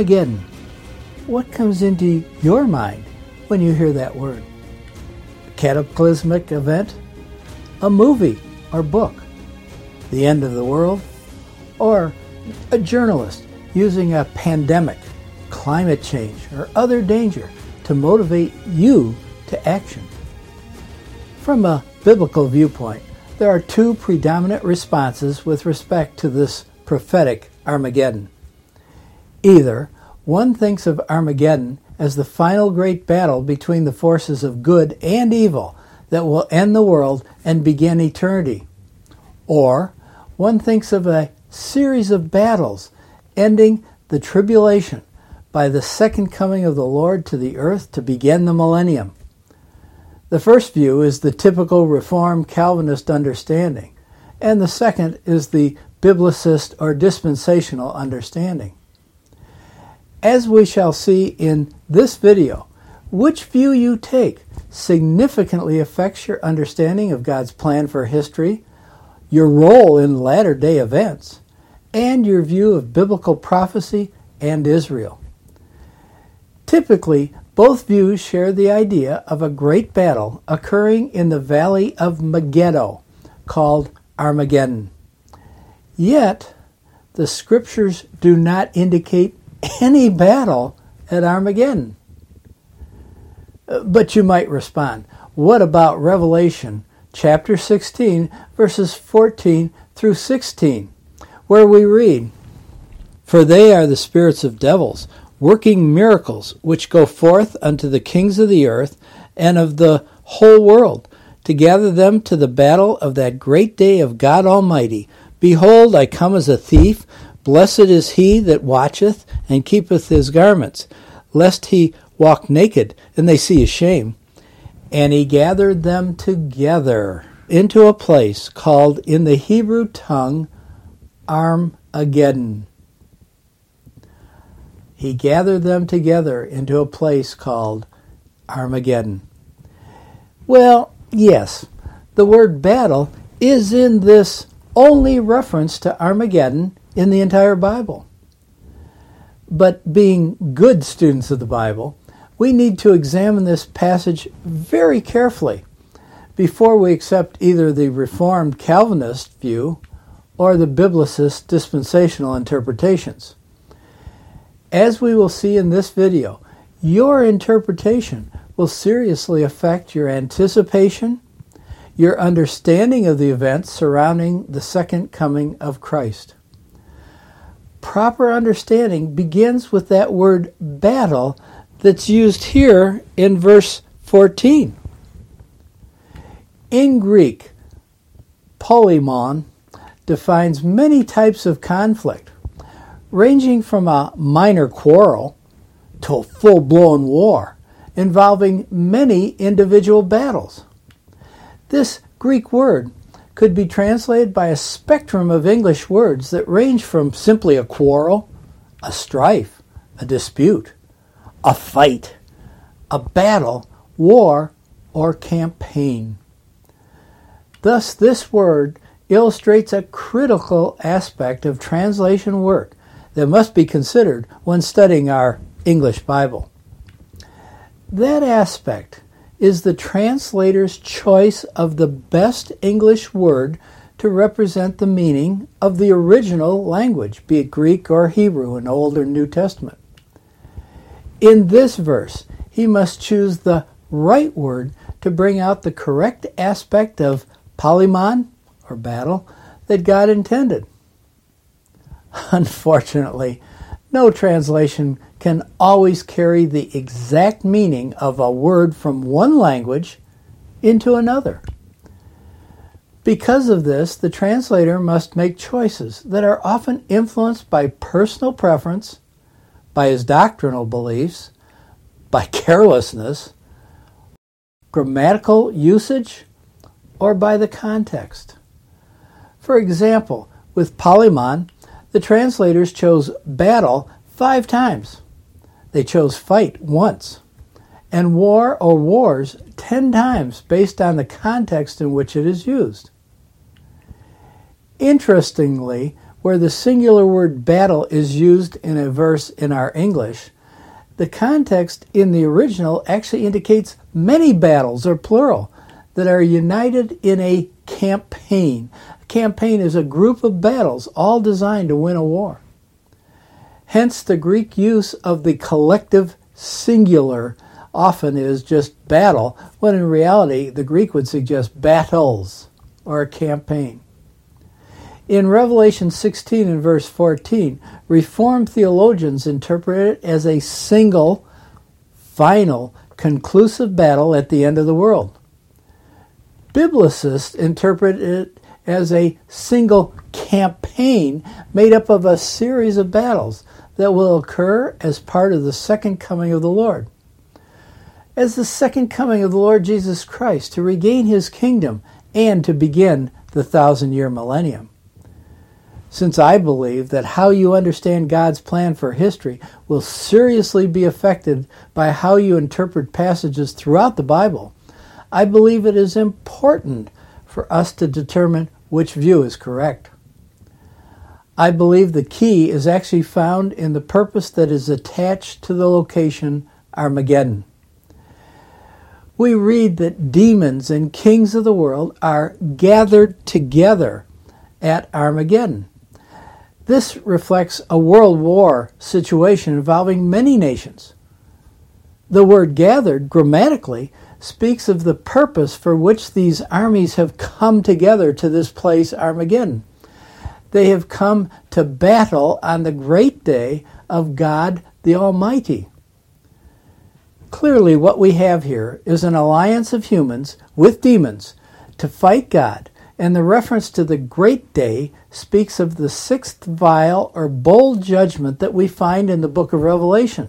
Armageddon. What comes into your mind when you hear that word? A cataclysmic event? A movie or book? The end of the world? Or a journalist using a pandemic, climate change, or other danger to motivate you to action? From a biblical viewpoint, there are two predominant responses with respect to this prophetic Armageddon. Either one thinks of Armageddon as the final great battle between the forces of good and evil that will end the world and begin eternity. Or one thinks of a series of battles ending the tribulation by the second coming of the Lord to the earth to begin the millennium. The first view is the typical Reformed Calvinist understanding, and the second is the biblicist or dispensational understanding. As we shall see in this video, which view you take significantly affects your understanding of God's plan for history, your role in latter day events, and your view of biblical prophecy and Israel. Typically, both views share the idea of a great battle occurring in the valley of Megiddo, called Armageddon. Yet, the scriptures do not indicate any battle at Armageddon. But you might respond, what about Revelation chapter 16, verses 14 through 16, where we read, For they are the spirits of devils, working miracles, which go forth unto the kings of the earth and of the whole world, to gather them to the battle of that great day of God Almighty Behold, I come as a thief. Blessed is he that watcheth and keepeth his garments, lest he walk naked and they see his shame. And he gathered them together into a place called in the Hebrew tongue Armageddon. He gathered them together into a place called Armageddon. Well, yes, the word battle is in this only reference to Armageddon in the entire Bible. But being good students of the Bible, we need to examine this passage very carefully before we accept either the Reformed Calvinist view or the Biblicist dispensational interpretations. As we will see in this video, your interpretation will seriously affect your anticipation your understanding of the events surrounding the second coming of Christ. Proper understanding begins with that word battle that's used here in verse 14. In Greek, polemon defines many types of conflict, ranging from a minor quarrel to a full blown war involving many individual battles. This Greek word could be translated by a spectrum of English words that range from simply a quarrel, a strife, a dispute, a fight, a battle, war, or campaign. Thus, this word illustrates a critical aspect of translation work that must be considered when studying our English Bible. That aspect is the translator's choice of the best English word to represent the meaning of the original language, be it Greek or Hebrew in Old or New Testament. In this verse, he must choose the right word to bring out the correct aspect of polemon, or battle, that God intended. Unfortunately, no translation can always carry the exact meaning of a word from one language into another. Because of this, the translator must make choices that are often influenced by personal preference, by his doctrinal beliefs, by carelessness, grammatical usage, or by the context. For example, with polemon, the translators chose battle five times. They chose fight once, and war or wars ten times based on the context in which it is used. Interestingly, where the singular word battle is used in a verse in our English, the context in the original actually indicates many battles, or plural, that are united in a campaign. Campaign is a group of battles, all designed to win a war. Hence, the Greek use of the collective singular often is just battle, when in reality, the Greek would suggest battles or a campaign. In Revelation 16 and verse 14, Reformed theologians interpret it as a single, final, conclusive battle at the end of the world. Biblicists interpret it as a single campaign made up of a series of battles that will occur as part of the second coming of the Lord. As the second coming of the Lord Jesus Christ to regain his kingdom and to begin the thousand year millennium since I believe that how you understand God's plan for history will seriously be affected by how you interpret passages throughout the Bible, I believe it is important for us to determine which view is correct. I believe the key is actually found in the purpose that is attached to the location Armageddon. We read that demons and kings of the world are gathered together at Armageddon. This reflects a world war situation involving many nations. The word gathered, grammatically, speaks of the purpose for which these armies have come together to this place, Armageddon. They have come to battle on the great day of God the Almighty. Clearly, what we have here is an alliance of humans with demons to fight God and the reference to the great day speaks of the sixth vial or bowl judgment that we find in the book of Revelation.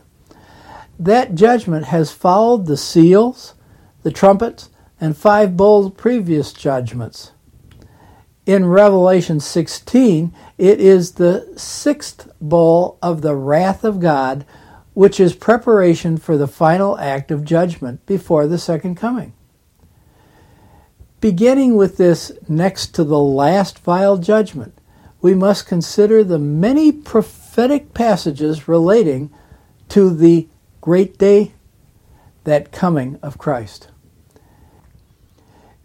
That judgment has followed the seals, the trumpets, and five bowl previous judgments. In Revelation 16, it is the sixth bowl of the wrath of God, which is preparation for the final act of judgment before the second coming. Beginning with this next to the last vial judgment, we must consider the many prophetic passages relating to the great day, that coming of Christ.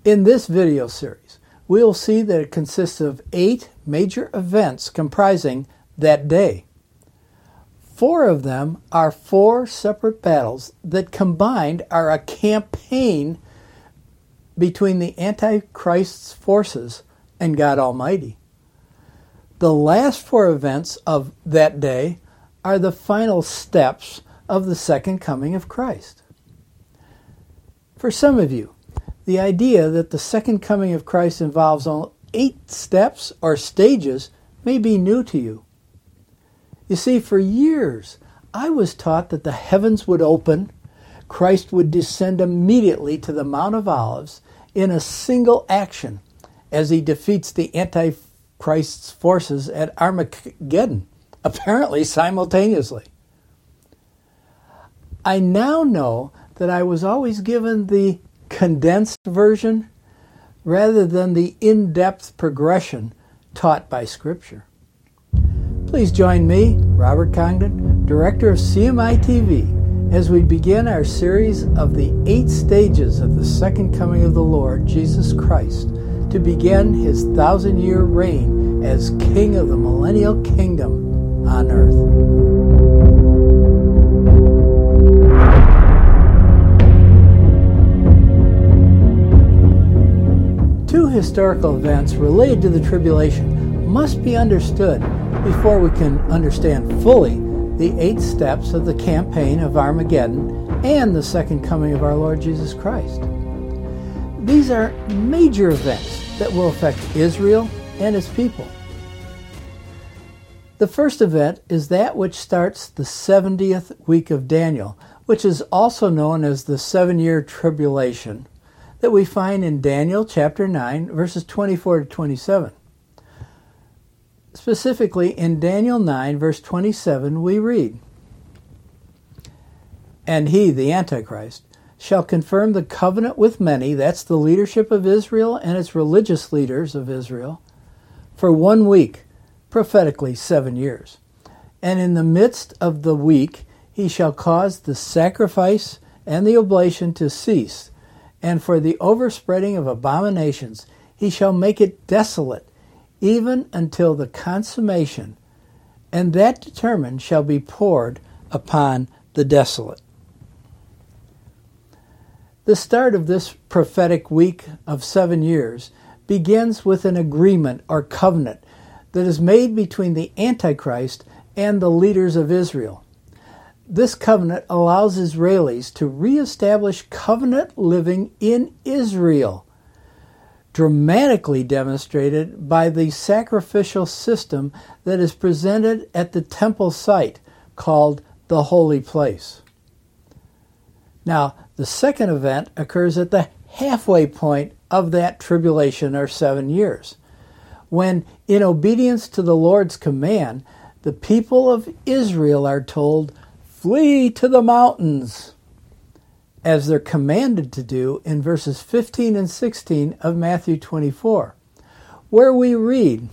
In this video series, we will see that it consists of eight major events comprising that day. Four of them are four separate battles that combined are a campaign between the Antichrist's forces and God Almighty. The last four events of that day are the final steps of the second coming of Christ. For some of you, the idea that the second coming of Christ involves only eight steps or stages may be new to you. You see, for years, I was taught that the heavens would open, Christ would descend immediately to the Mount of Olives, in a single action as he defeats the Antichrist's forces at Armageddon, apparently simultaneously. I now know that I was always given the condensed version rather than the in depth progression taught by Scripture. Please join me, Robert Congdon, Director of CMI TV as we begin our series of the eight stages of the second coming of the Lord Jesus Christ to begin his thousand year reign as King of the millennial kingdom on earth. Two historical events related to the tribulation must be understood before we can understand fully the eight steps of the campaign of Armageddon and the second coming of our Lord Jesus Christ. These are major events that will affect Israel and its people. The first event is that which starts the 70th week of Daniel, which is also known as the seven year tribulation, that we find in Daniel chapter 9, verses 24 to 27. Specifically, in Daniel 9, verse 27, we read And he, the Antichrist, shall confirm the covenant with many, that's the leadership of Israel and its religious leaders of Israel, for one week, prophetically seven years. And in the midst of the week he shall cause the sacrifice and the oblation to cease, and for the overspreading of abominations he shall make it desolate, even until the consummation, and that determined shall be poured upon the desolate. The start of this prophetic week of seven years begins with an agreement or covenant that is made between the Antichrist and the leaders of Israel. This covenant allows Israelis to reestablish covenant living in Israel, dramatically demonstrated by the sacrificial system that is presented at the temple site called the Holy Place. Now, the second event occurs at the halfway point of that tribulation or seven years, when, in obedience to the Lord's command, the people of Israel are told, Flee to the mountains, as they're commanded to do in verses 15 and 16 of Matthew 24, where we read,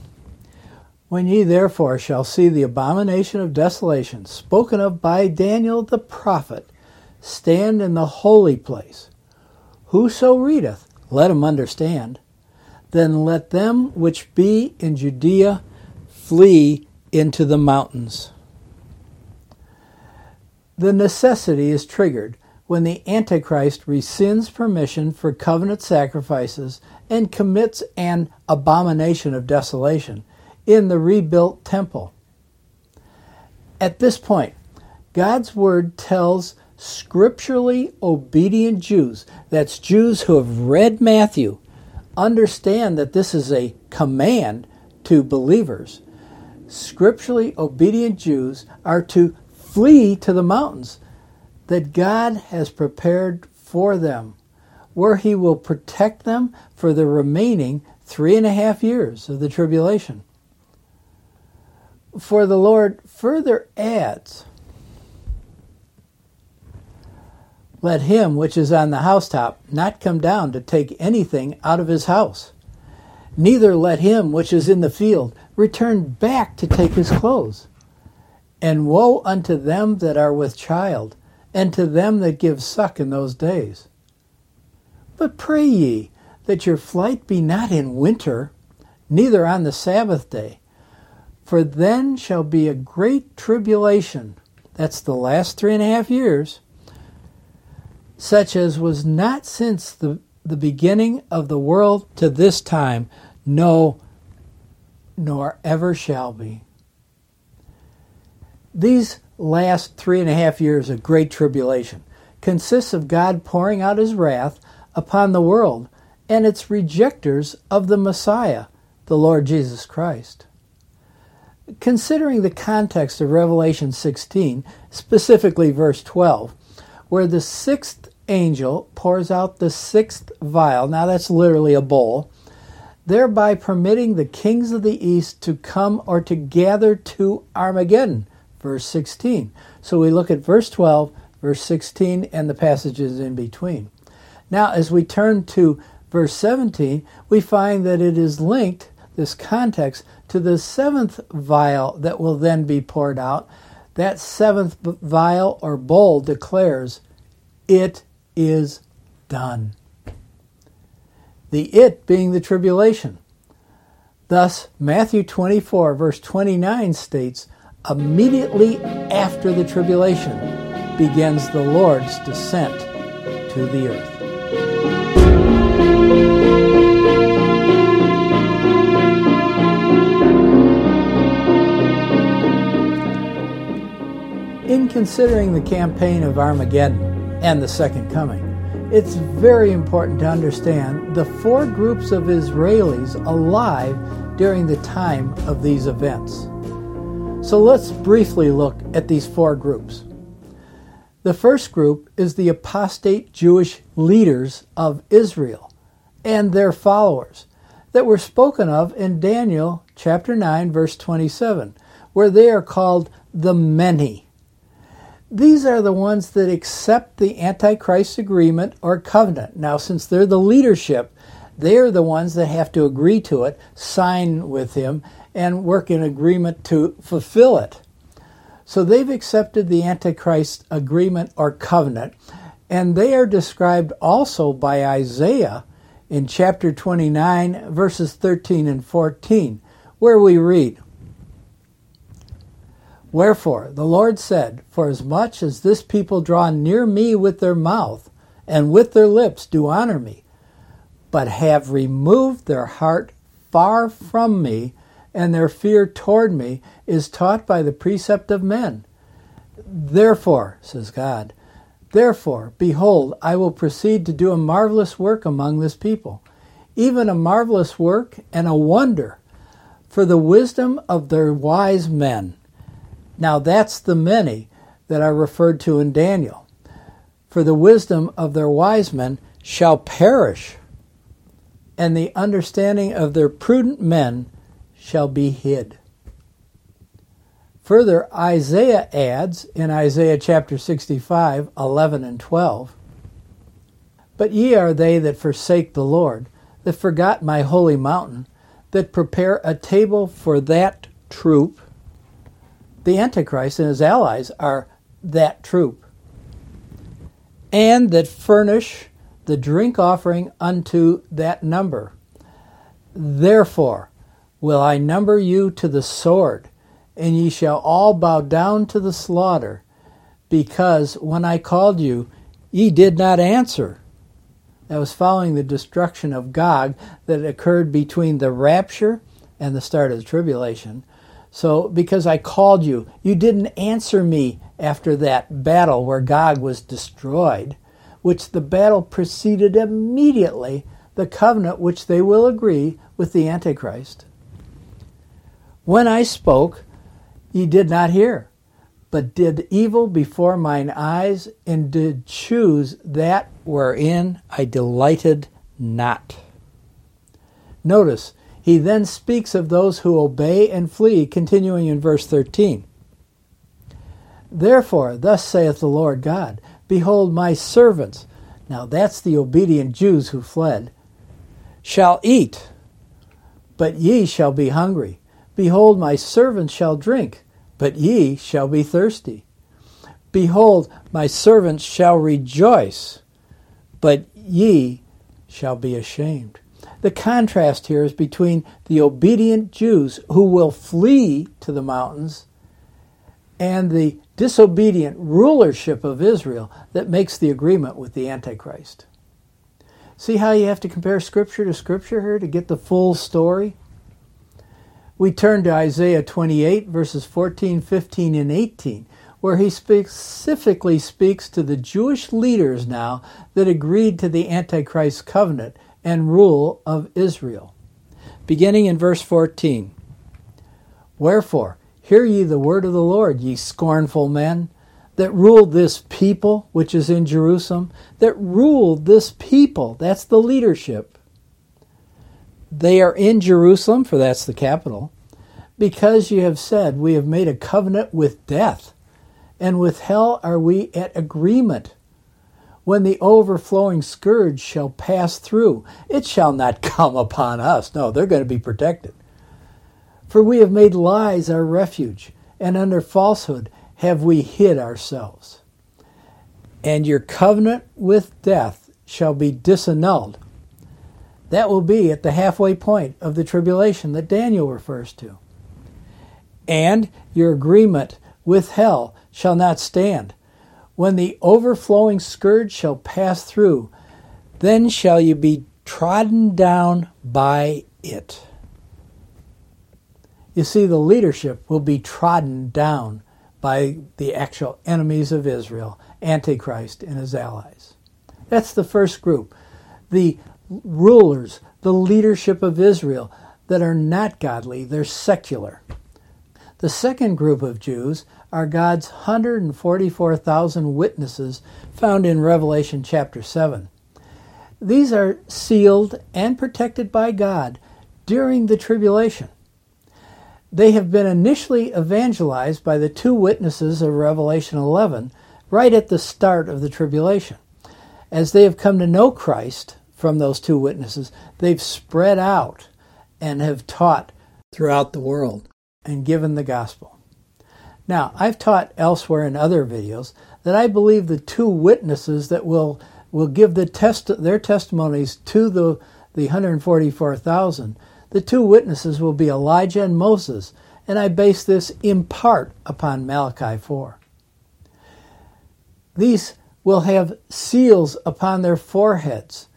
When ye therefore shall see the abomination of desolation spoken of by Daniel the prophet stand in the holy place, whoso readeth, let him understand. Then let them which be in Judea flee into the mountains. The necessity is triggered when the Antichrist rescinds permission for covenant sacrifices and commits an abomination of desolation in the rebuilt temple. At this point, God's word tells scripturally obedient Jews, that's Jews who have read Matthew, understand that this is a command to believers. Scripturally obedient Jews are to flee to the mountains that God has prepared for them, where He will protect them for the remaining three and a half years of the tribulation. For the Lord further adds, Let him which is on the housetop not come down to take anything out of his house. Neither let him which is in the field return back to take his clothes. And woe unto them that are with child, and to them that give suck in those days. But pray ye that your flight be not in winter, neither on the Sabbath day, for then shall be a great tribulation. That's the last three and a half years such as was not since the, the beginning of the world to this time, no, nor ever shall be. These last three and a half years of great tribulation consists of God pouring out his wrath upon the world and its rejectors of the Messiah, the Lord Jesus Christ. Considering the context of Revelation 16, specifically verse 12, where the sixth angel pours out the sixth vial, now that's literally a bowl, thereby permitting the kings of the east to come or to gather to Armageddon. Verse 16. So we look at verse 12, verse 16, and the passages in between. Now, as we turn to verse 17, we find that it is linked, this context, to the seventh vial that will then be poured out. That seventh vial or bowl declares, It is done. The it being the tribulation. Thus, Matthew 24, verse 29 states, immediately after the tribulation begins the Lord's descent to the earth. In considering the campaign of Armageddon, and the second coming. It's very important to understand the four groups of Israelis alive during the time of these events. So let's briefly look at these four groups. The first group is the apostate Jewish leaders of Israel and their followers that were spoken of in Daniel chapter 9 verse 27 where they are called the many these are the ones that accept the Antichrist agreement or covenant. Now, since they're the leadership, They're the ones that have to agree to it, sign with him, and work in agreement to fulfill it. So they've accepted the Antichrist agreement or covenant, and they are described also by Isaiah in chapter 29, verses 13 and 14, where we read, Wherefore the Lord said, For as much as this people draw near me with their mouth, and with their lips do honor me, but have removed their heart far from me, and their fear toward me is taught by the precept of men. Therefore, says God, therefore, behold, I will proceed to do a marvelous work among this people, even a marvelous work and a wonder for the wisdom of their wise men now that's the many that are referred to in Daniel. For the wisdom of their wise men shall perish, and the understanding of their prudent men shall be hid. Further, Isaiah adds in Isaiah chapter 65, 11 and 12 But ye are they that forsake the Lord, that forgot my holy mountain, that prepare a table for that troop the Antichrist and his allies are that troop, and that furnish the drink offering unto that number. Therefore will I number you to the sword, and ye shall all bow down to the slaughter, because when I called you, ye did not answer. That was following the destruction of Gog that occurred between the rapture and the start of the tribulation. So, because I called you, you didn't answer me after that battle where Gog was destroyed, which the battle preceded immediately the covenant which they will agree with the Antichrist. When I spoke, ye did not hear, but did evil before mine eyes, and did choose that wherein I delighted not. Notice, he then speaks of those who obey and flee, continuing in verse 13. Therefore, thus saith the Lord God Behold, my servants, now that's the obedient Jews who fled, shall eat, but ye shall be hungry. Behold, my servants shall drink, but ye shall be thirsty. Behold, my servants shall rejoice, but ye shall be ashamed. The contrast here is between the obedient Jews who will flee to the mountains and the disobedient rulership of Israel that makes the agreement with the Antichrist. See how you have to compare Scripture to Scripture here to get the full story? We turn to Isaiah 28, verses 14, 15, and 18, where he specifically speaks to the Jewish leaders now that agreed to the Antichrist covenant and rule of Israel. Beginning in verse 14 Wherefore, hear ye the word of the Lord, ye scornful men, that rule this people which is in Jerusalem, that rule this people. That's the leadership. They are in Jerusalem, for that's the capital, because you have said, We have made a covenant with death, and with hell are we at agreement when the overflowing scourge shall pass through, it shall not come upon us. No, they're going to be protected. For we have made lies our refuge, and under falsehood have we hid ourselves. And your covenant with death shall be disannulled. That will be at the halfway point of the tribulation that Daniel refers to. And your agreement with hell shall not stand when the overflowing scourge shall pass through, then shall you be trodden down by it. You see, the leadership will be trodden down by the actual enemies of Israel, Antichrist and his allies. That's the first group. The rulers, the leadership of Israel that are not godly, they're secular. The second group of Jews are God's 144,000 witnesses found in Revelation chapter 7. These are sealed and protected by God during the tribulation. They have been initially evangelized by the two witnesses of Revelation 11 right at the start of the tribulation. As they have come to know Christ from those two witnesses, they've spread out and have taught throughout the world and given the gospel. Now, I've taught elsewhere in other videos that I believe the two witnesses that will will give the test their testimonies to the the 144,000. The two witnesses will be Elijah and Moses, and I base this in part upon Malachi 4. These will have seals upon their foreheads,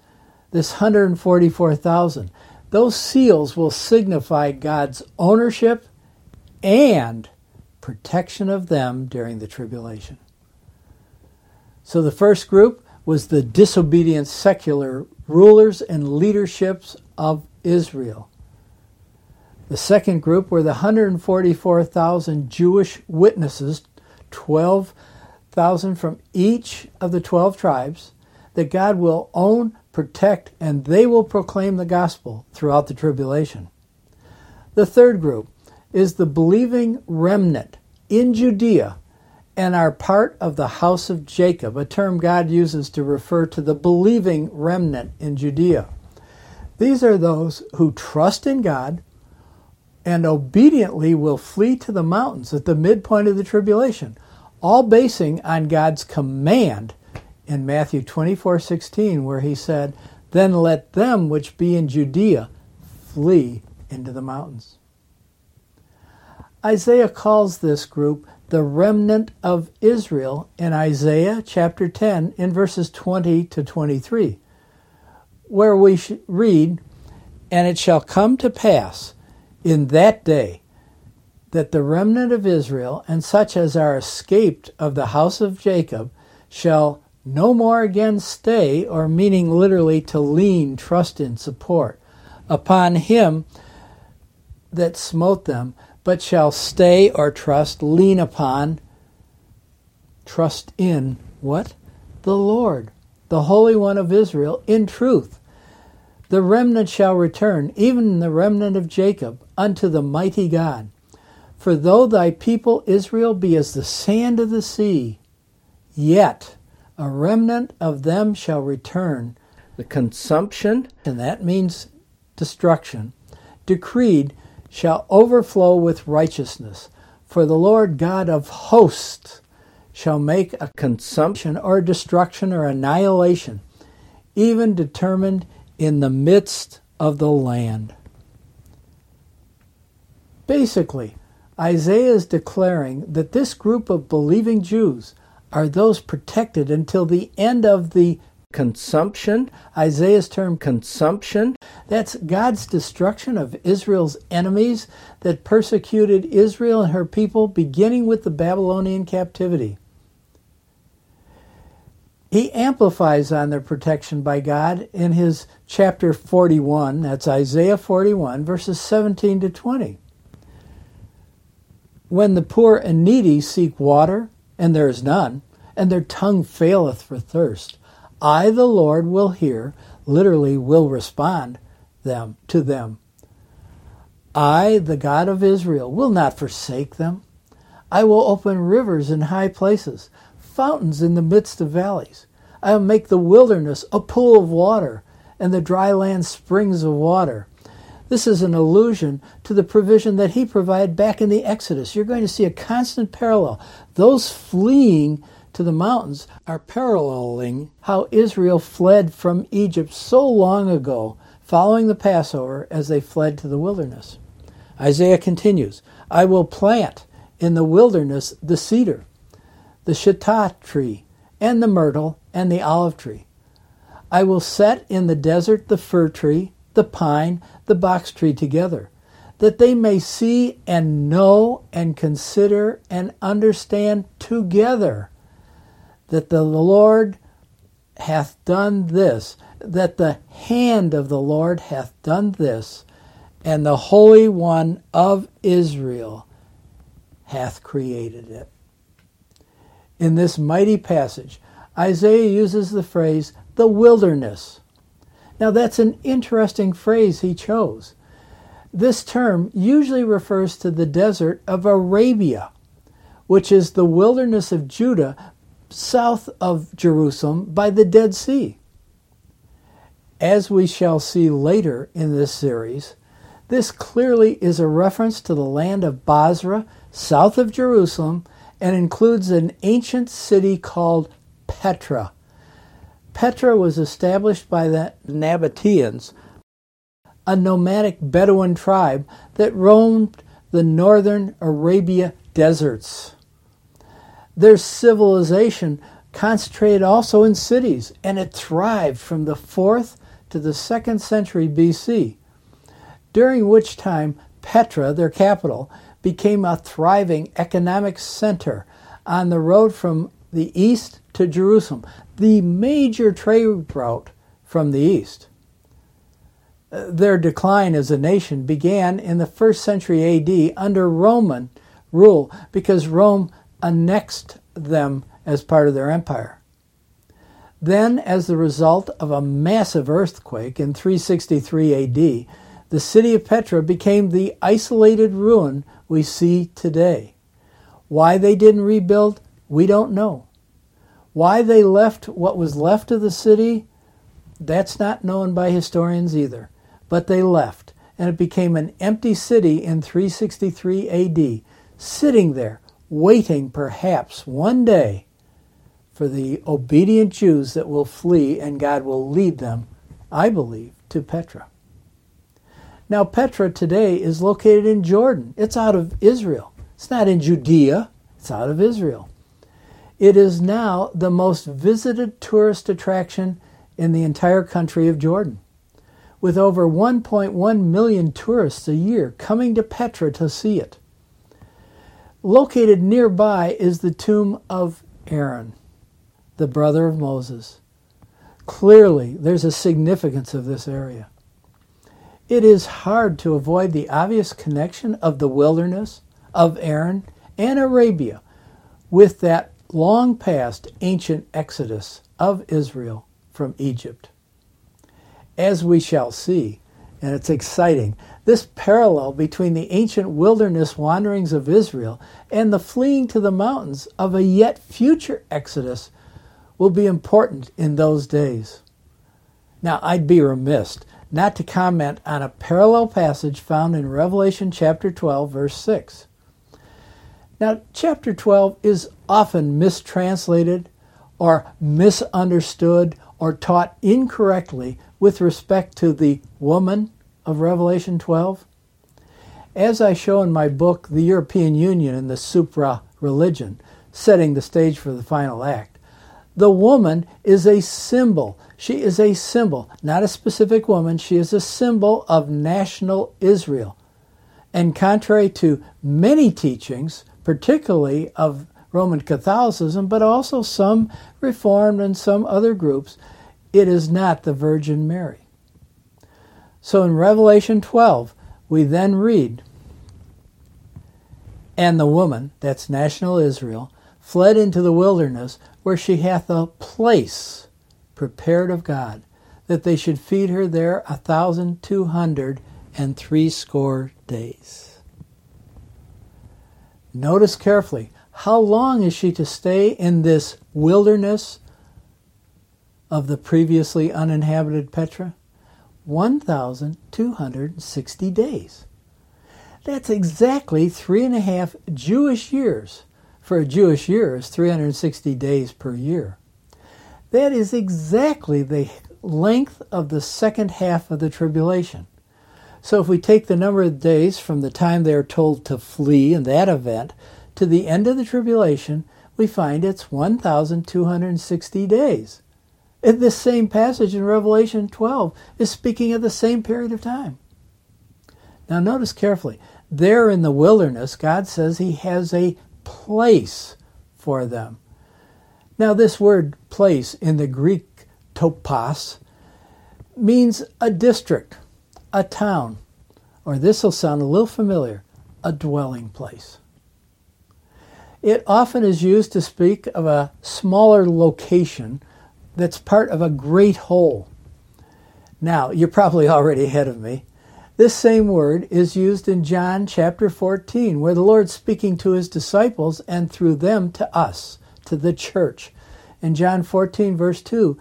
this 144,000. Those seals will signify God's ownership and protection of them during the tribulation. So the first group was the disobedient secular rulers and leaderships of Israel. The second group were the 144,000 Jewish witnesses, 12,000 from each of the 12 tribes, that God will own, protect, and they will proclaim the gospel throughout the tribulation. The third group is the believing remnant in Judea and are part of the house of Jacob, a term God uses to refer to the believing remnant in Judea. These are those who trust in God and obediently will flee to the mountains at the midpoint of the tribulation, all basing on God's command in Matthew 24:16 where he said, "Then let them which be in Judea flee into the mountains." Isaiah calls this group the remnant of Israel in Isaiah chapter 10 in verses 20 to 23, where we read, And it shall come to pass in that day that the remnant of Israel and such as are escaped of the house of Jacob shall no more again stay, or meaning literally to lean, trust in, support, upon him that smote them, but shall stay or trust, lean upon, trust in what? The Lord, the Holy One of Israel, in truth. The remnant shall return, even the remnant of Jacob, unto the mighty God. For though thy people Israel be as the sand of the sea, yet a remnant of them shall return. The consumption, and that means destruction, decreed shall overflow with righteousness. For the Lord God of hosts shall make a consumption or destruction or annihilation, even determined in the midst of the land. Basically, Isaiah is declaring that this group of believing Jews are those protected until the end of the consumption. Isaiah's term consumption, that's God's destruction of Israel's enemies that persecuted Israel and her people, beginning with the Babylonian captivity. He amplifies on their protection by God in his chapter 41, that's Isaiah 41, verses 17 to 20. When the poor and needy seek water, and there is none, and their tongue faileth for thirst, I, the Lord, will hear, literally, will respond them to them. I, the God of Israel, will not forsake them. I will open rivers in high places, fountains in the midst of valleys. I will make the wilderness a pool of water, and the dry land springs of water. This is an allusion to the provision that he provided back in the Exodus. You're going to see a constant parallel. Those fleeing to the mountains are paralleling how Israel fled from Egypt so long ago, following the Passover as they fled to the wilderness. Isaiah continues I will plant in the wilderness the cedar, the shittah tree, and the myrtle, and the olive tree. I will set in the desert the fir tree, the pine, the box tree together, that they may see and know and consider and understand together that the Lord hath done this, that the hand of the Lord hath done this, and the Holy One of Israel hath created it. In this mighty passage, Isaiah uses the phrase the wilderness. Now, that's an interesting phrase he chose. This term usually refers to the desert of Arabia, which is the wilderness of Judah south of Jerusalem by the Dead Sea. As we shall see later in this series, this clearly is a reference to the land of Bozrah, south of Jerusalem, and includes an ancient city called Petra. Petra was established by the Nabateans, a nomadic Bedouin tribe that roamed the northern Arabia deserts. Their civilization concentrated also in cities, and it thrived from the 4th to the 2nd century BC, during which time Petra, their capital, became a thriving economic center on the road from the east to Jerusalem, the major trade route from the east. Their decline as a nation began in the first century AD under Roman rule because Rome annexed them as part of their empire. Then, as the result of a massive earthquake in 363 AD, the city of Petra became the isolated ruin we see today. Why they didn't rebuild, we don't know. Why they left what was left of the city, that's not known by historians either. But they left, and it became an empty city in 363 AD, sitting there, waiting perhaps one day for the obedient Jews that will flee and God will lead them, I believe, to Petra. Now, Petra today is located in Jordan. It's out of Israel. It's not in Judea, it's out of Israel. It is now the most visited tourist attraction in the entire country of Jordan, with over 1.1 million tourists a year coming to Petra to see it. Located nearby is the tomb of Aaron, the brother of Moses. Clearly, there's a significance of this area. It is hard to avoid the obvious connection of the wilderness, of Aaron, and Arabia with that long past ancient exodus of Israel from Egypt. As we shall see, and it's exciting, this parallel between the ancient wilderness wanderings of Israel and the fleeing to the mountains of a yet future exodus will be important in those days. Now, I'd be remiss not to comment on a parallel passage found in Revelation chapter 12, verse 6. Now, chapter 12 is often mistranslated or misunderstood or taught incorrectly with respect to the woman of Revelation 12. As I show in my book, The European Union and the Supra Religion, setting the stage for the final act, the woman is a symbol she is a symbol, not a specific woman. She is a symbol of national Israel. And contrary to many teachings, particularly of Roman Catholicism, but also some Reformed and some other groups, it is not the Virgin Mary. So in Revelation 12, we then read, And the woman, that's national Israel, fled into the wilderness where she hath a place prepared of God, that they should feed her there a thousand two hundred and threescore days. Notice carefully how long is she to stay in this wilderness of the previously uninhabited Petra? 1,260 days. That's exactly three and a half Jewish years. For a Jewish year is 360 days per year. That is exactly the length of the second half of the tribulation. So if we take the number of days from the time they are told to flee in that event to the end of the tribulation, we find it's 1,260 days. And this same passage in Revelation 12 is speaking of the same period of time. Now, notice carefully. There in the wilderness, God says He has a place for them. Now, this word place in the Greek topos means a district, a town, or this will sound a little familiar, a dwelling place. It often is used to speak of a smaller location that's part of a great whole. Now, you're probably already ahead of me. This same word is used in John chapter 14, where the Lord's speaking to his disciples and through them to us to the church. In John 14, verse 2,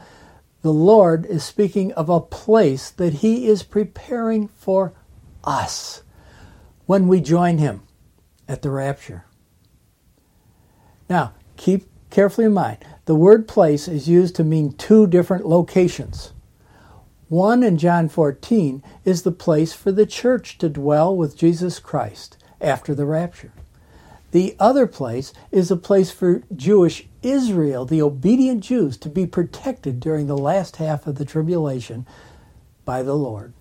the Lord is speaking of a place that He is preparing for us when we join Him at the rapture. Now, keep carefully in mind the word place is used to mean two different locations. One in John 14 is the place for the church to dwell with Jesus Christ after the rapture. The other place is a place for Jewish Israel, the obedient Jews, to be protected during the last half of the tribulation by the Lord.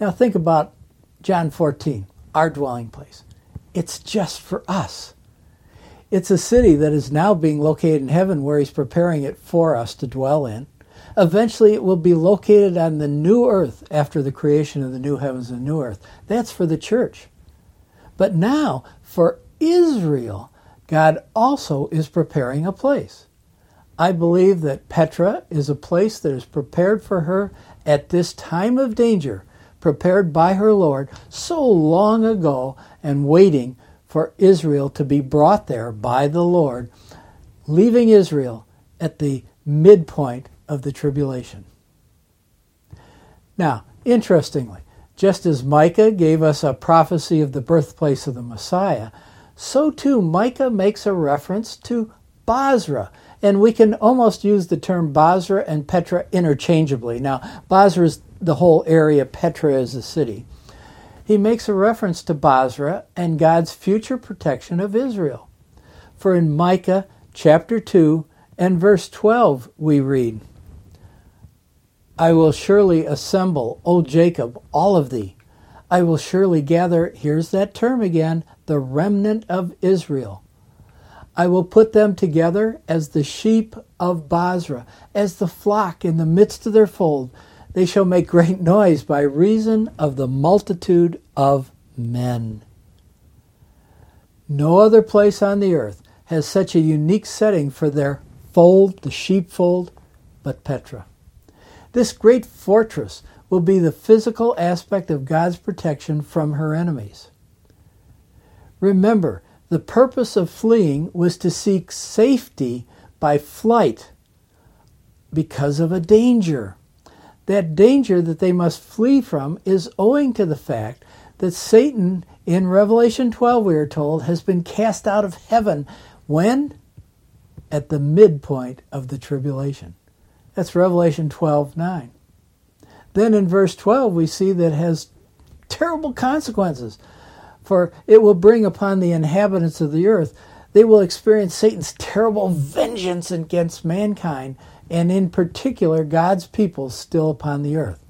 Now think about John 14, our dwelling place. It's just for us. It's a city that is now being located in heaven where He's preparing it for us to dwell in. Eventually, it will be located on the new earth after the creation of the new heavens and new earth. That's for the church. But now, for Israel, God also is preparing a place. I believe that Petra is a place that is prepared for her at this time of danger, prepared by her Lord so long ago and waiting for Israel to be brought there by the Lord, leaving Israel at the midpoint of the tribulation. Now, interestingly, just as Micah gave us a prophecy of the birthplace of the Messiah, so too Micah makes a reference to Bozrah. And we can almost use the term Bozrah and Petra interchangeably. Now, Bozrah is the whole area, Petra is the city. He makes a reference to Bozrah and God's future protection of Israel. For in Micah chapter 2 and verse 12 we read, I will surely assemble, O Jacob, all of thee. I will surely gather, here's that term again, the remnant of Israel. I will put them together as the sheep of Bozrah, as the flock in the midst of their fold. They shall make great noise by reason of the multitude of men. No other place on the earth has such a unique setting for their fold, the sheepfold, but Petra. This great fortress will be the physical aspect of God's protection from her enemies. Remember, the purpose of fleeing was to seek safety by flight because of a danger. That danger that they must flee from is owing to the fact that Satan, in Revelation 12, we are told, has been cast out of heaven. When? At the midpoint of the tribulation. That's Revelation 12 9. Then in verse 12, we see that has terrible consequences. For it will bring upon the inhabitants of the earth, they will experience Satan's terrible vengeance against mankind, and in particular, God's people still upon the earth.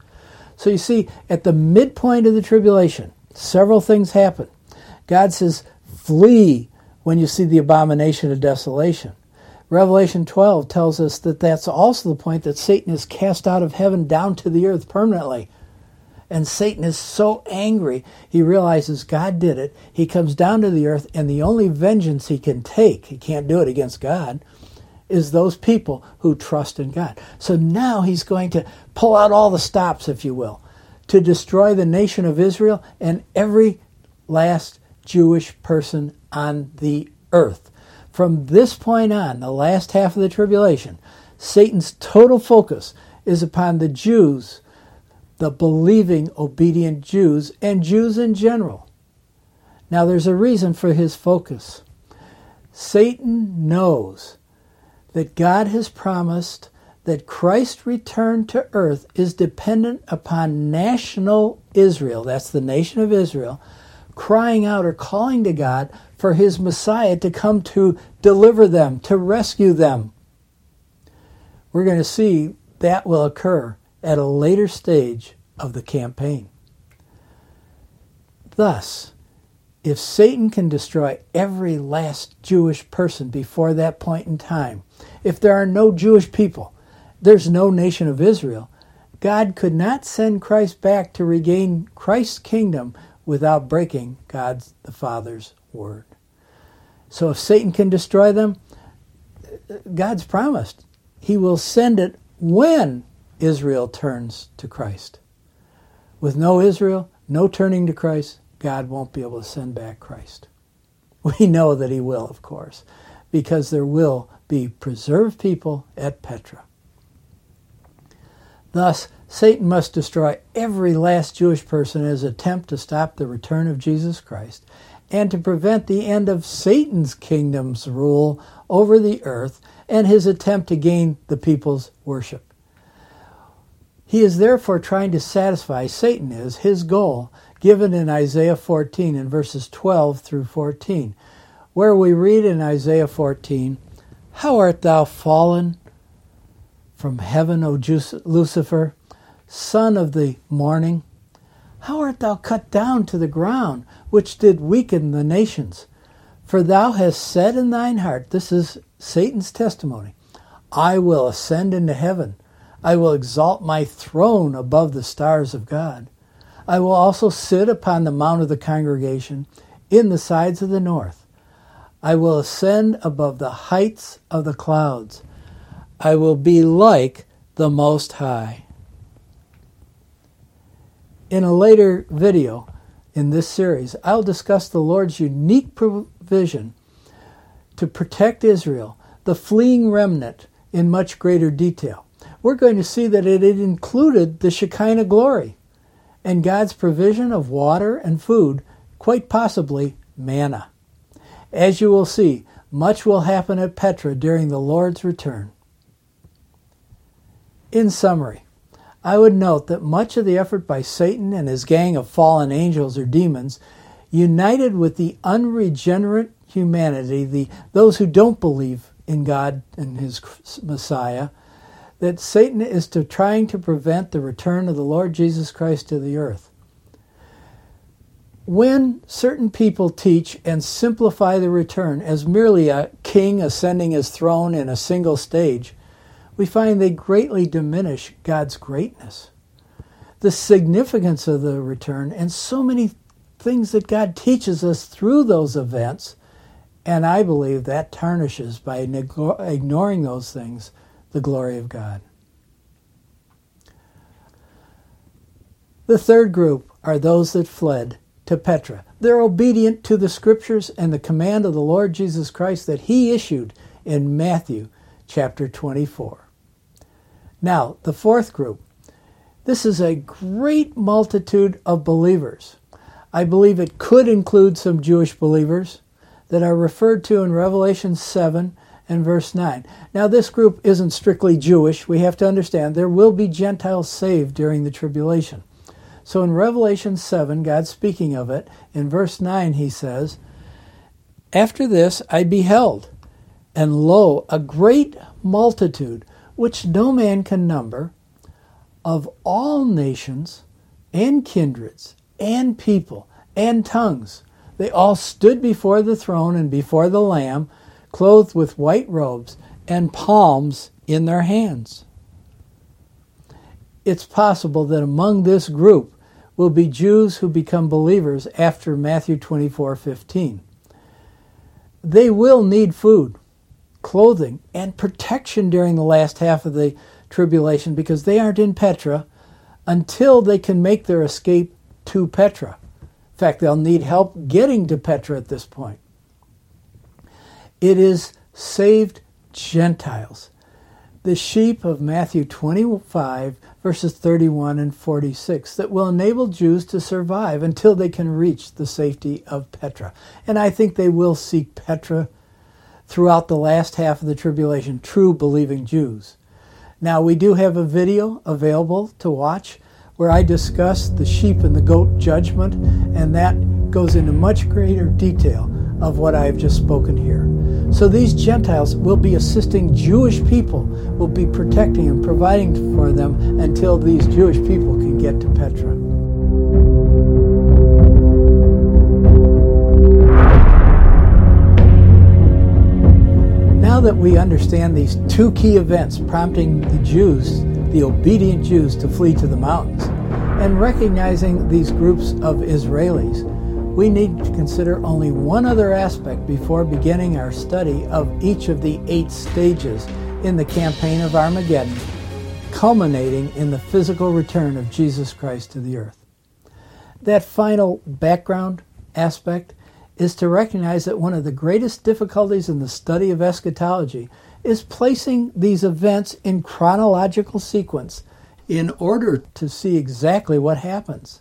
So you see, at the midpoint of the tribulation, several things happen. God says, Flee when you see the abomination of desolation. Revelation 12 tells us that that's also the point that Satan is cast out of heaven down to the earth permanently. And Satan is so angry, he realizes God did it. He comes down to the earth, and the only vengeance he can take, he can't do it against God, is those people who trust in God. So now he's going to pull out all the stops, if you will, to destroy the nation of Israel and every last Jewish person on the earth. From this point on, the last half of the tribulation, Satan's total focus is upon the Jews, the believing, obedient Jews, and Jews in general. Now, there's a reason for his focus. Satan knows that God has promised that Christ's return to earth is dependent upon national Israel, that's the nation of Israel, crying out or calling to God for his Messiah to come to deliver them, to rescue them. We're going to see that will occur at a later stage of the campaign. Thus, if Satan can destroy every last Jewish person before that point in time, if there are no Jewish people, there's no nation of Israel, God could not send Christ back to regain Christ's kingdom without breaking God's the Father's word. So if Satan can destroy them, God's promised he will send it when Israel turns to Christ. With no Israel, no turning to Christ, God won't be able to send back Christ. We know that he will, of course, because there will be preserved people at Petra. Thus, Satan must destroy every last Jewish person in his attempt to stop the return of Jesus Christ and to prevent the end of Satan's kingdom's rule over the earth and his attempt to gain the people's worship. He is therefore trying to satisfy, Satan is, his goal given in Isaiah 14 in verses 12 through 14, where we read in Isaiah 14, How art thou fallen from heaven, O Lucifer, son of the morning? How art thou cut down to the ground, which did weaken the nations? For thou hast said in thine heart, this is Satan's testimony, I will ascend into heaven. I will exalt my throne above the stars of God. I will also sit upon the mount of the congregation in the sides of the north. I will ascend above the heights of the clouds. I will be like the Most High. In a later video in this series, I'll discuss the Lord's unique provision to protect Israel, the fleeing remnant, in much greater detail we're going to see that it included the Shekinah glory and God's provision of water and food, quite possibly manna. As you will see, much will happen at Petra during the Lord's return. In summary, I would note that much of the effort by Satan and his gang of fallen angels or demons, united with the unregenerate humanity, the those who don't believe in God and his Messiah, that Satan is to trying to prevent the return of the Lord Jesus Christ to the earth. When certain people teach and simplify the return as merely a king ascending his throne in a single stage, we find they greatly diminish God's greatness. The significance of the return and so many things that God teaches us through those events, and I believe that tarnishes by ignoring those things the glory of God. The third group are those that fled to Petra. They're obedient to the scriptures and the command of the Lord Jesus Christ that he issued in Matthew chapter 24. Now, the fourth group. This is a great multitude of believers. I believe it could include some Jewish believers that are referred to in Revelation 7 and verse 9. Now, this group isn't strictly Jewish. We have to understand there will be Gentiles saved during the tribulation. So in Revelation 7, God speaking of it, in verse 9, he says, After this I beheld, and lo, a great multitude, which no man can number, of all nations and kindreds and people and tongues. They all stood before the throne and before the Lamb clothed with white robes and palms in their hands. It's possible that among this group will be Jews who become believers after Matthew 24:15. They will need food, clothing, and protection during the last half of the tribulation because they aren't in Petra until they can make their escape to Petra. In fact, they'll need help getting to Petra at this point. It is saved Gentiles, the sheep of Matthew 25, verses 31 and 46, that will enable Jews to survive until they can reach the safety of Petra. And I think they will seek Petra throughout the last half of the tribulation, true believing Jews. Now, we do have a video available to watch where I discuss the sheep and the goat judgment, and that goes into much greater detail of what I have just spoken here. So these Gentiles will be assisting Jewish people, will be protecting and providing for them until these Jewish people can get to Petra. Now that we understand these two key events prompting the Jews, the obedient Jews, to flee to the mountains, and recognizing these groups of Israelis, we need to consider only one other aspect before beginning our study of each of the eight stages in the campaign of Armageddon, culminating in the physical return of Jesus Christ to the earth. That final background aspect is to recognize that one of the greatest difficulties in the study of eschatology is placing these events in chronological sequence in order to see exactly what happens.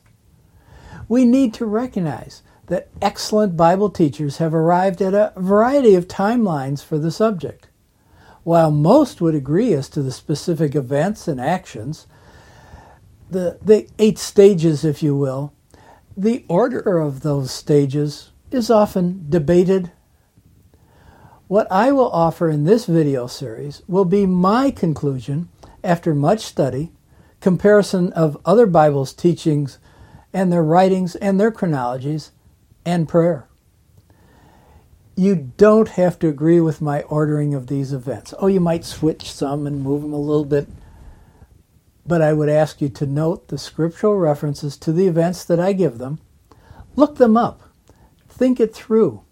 We need to recognize that excellent Bible teachers have arrived at a variety of timelines for the subject. While most would agree as to the specific events and actions, the, the eight stages, if you will, the order of those stages is often debated. What I will offer in this video series will be my conclusion after much study, comparison of other Bible's teachings and their writings and their chronologies, and prayer. You don't have to agree with my ordering of these events. Oh, you might switch some and move them a little bit. But I would ask you to note the scriptural references to the events that I give them. Look them up. Think it through.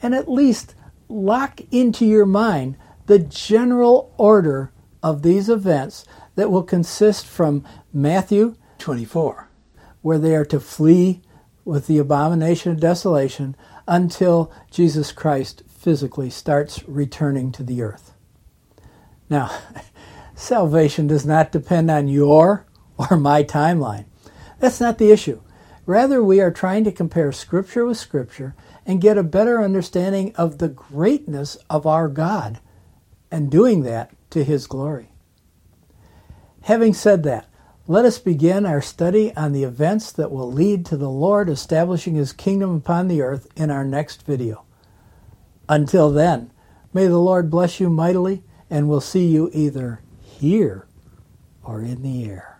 And at least lock into your mind the general order of these events that will consist from Matthew 24, where they are to flee with the abomination of desolation until Jesus Christ physically starts returning to the earth. Now, salvation does not depend on your or my timeline. That's not the issue. Rather, we are trying to compare Scripture with Scripture and get a better understanding of the greatness of our God, and doing that to His glory. Having said that, let us begin our study on the events that will lead to the Lord establishing His kingdom upon the earth in our next video. Until then, may the Lord bless you mightily, and we'll see you either here or in the air.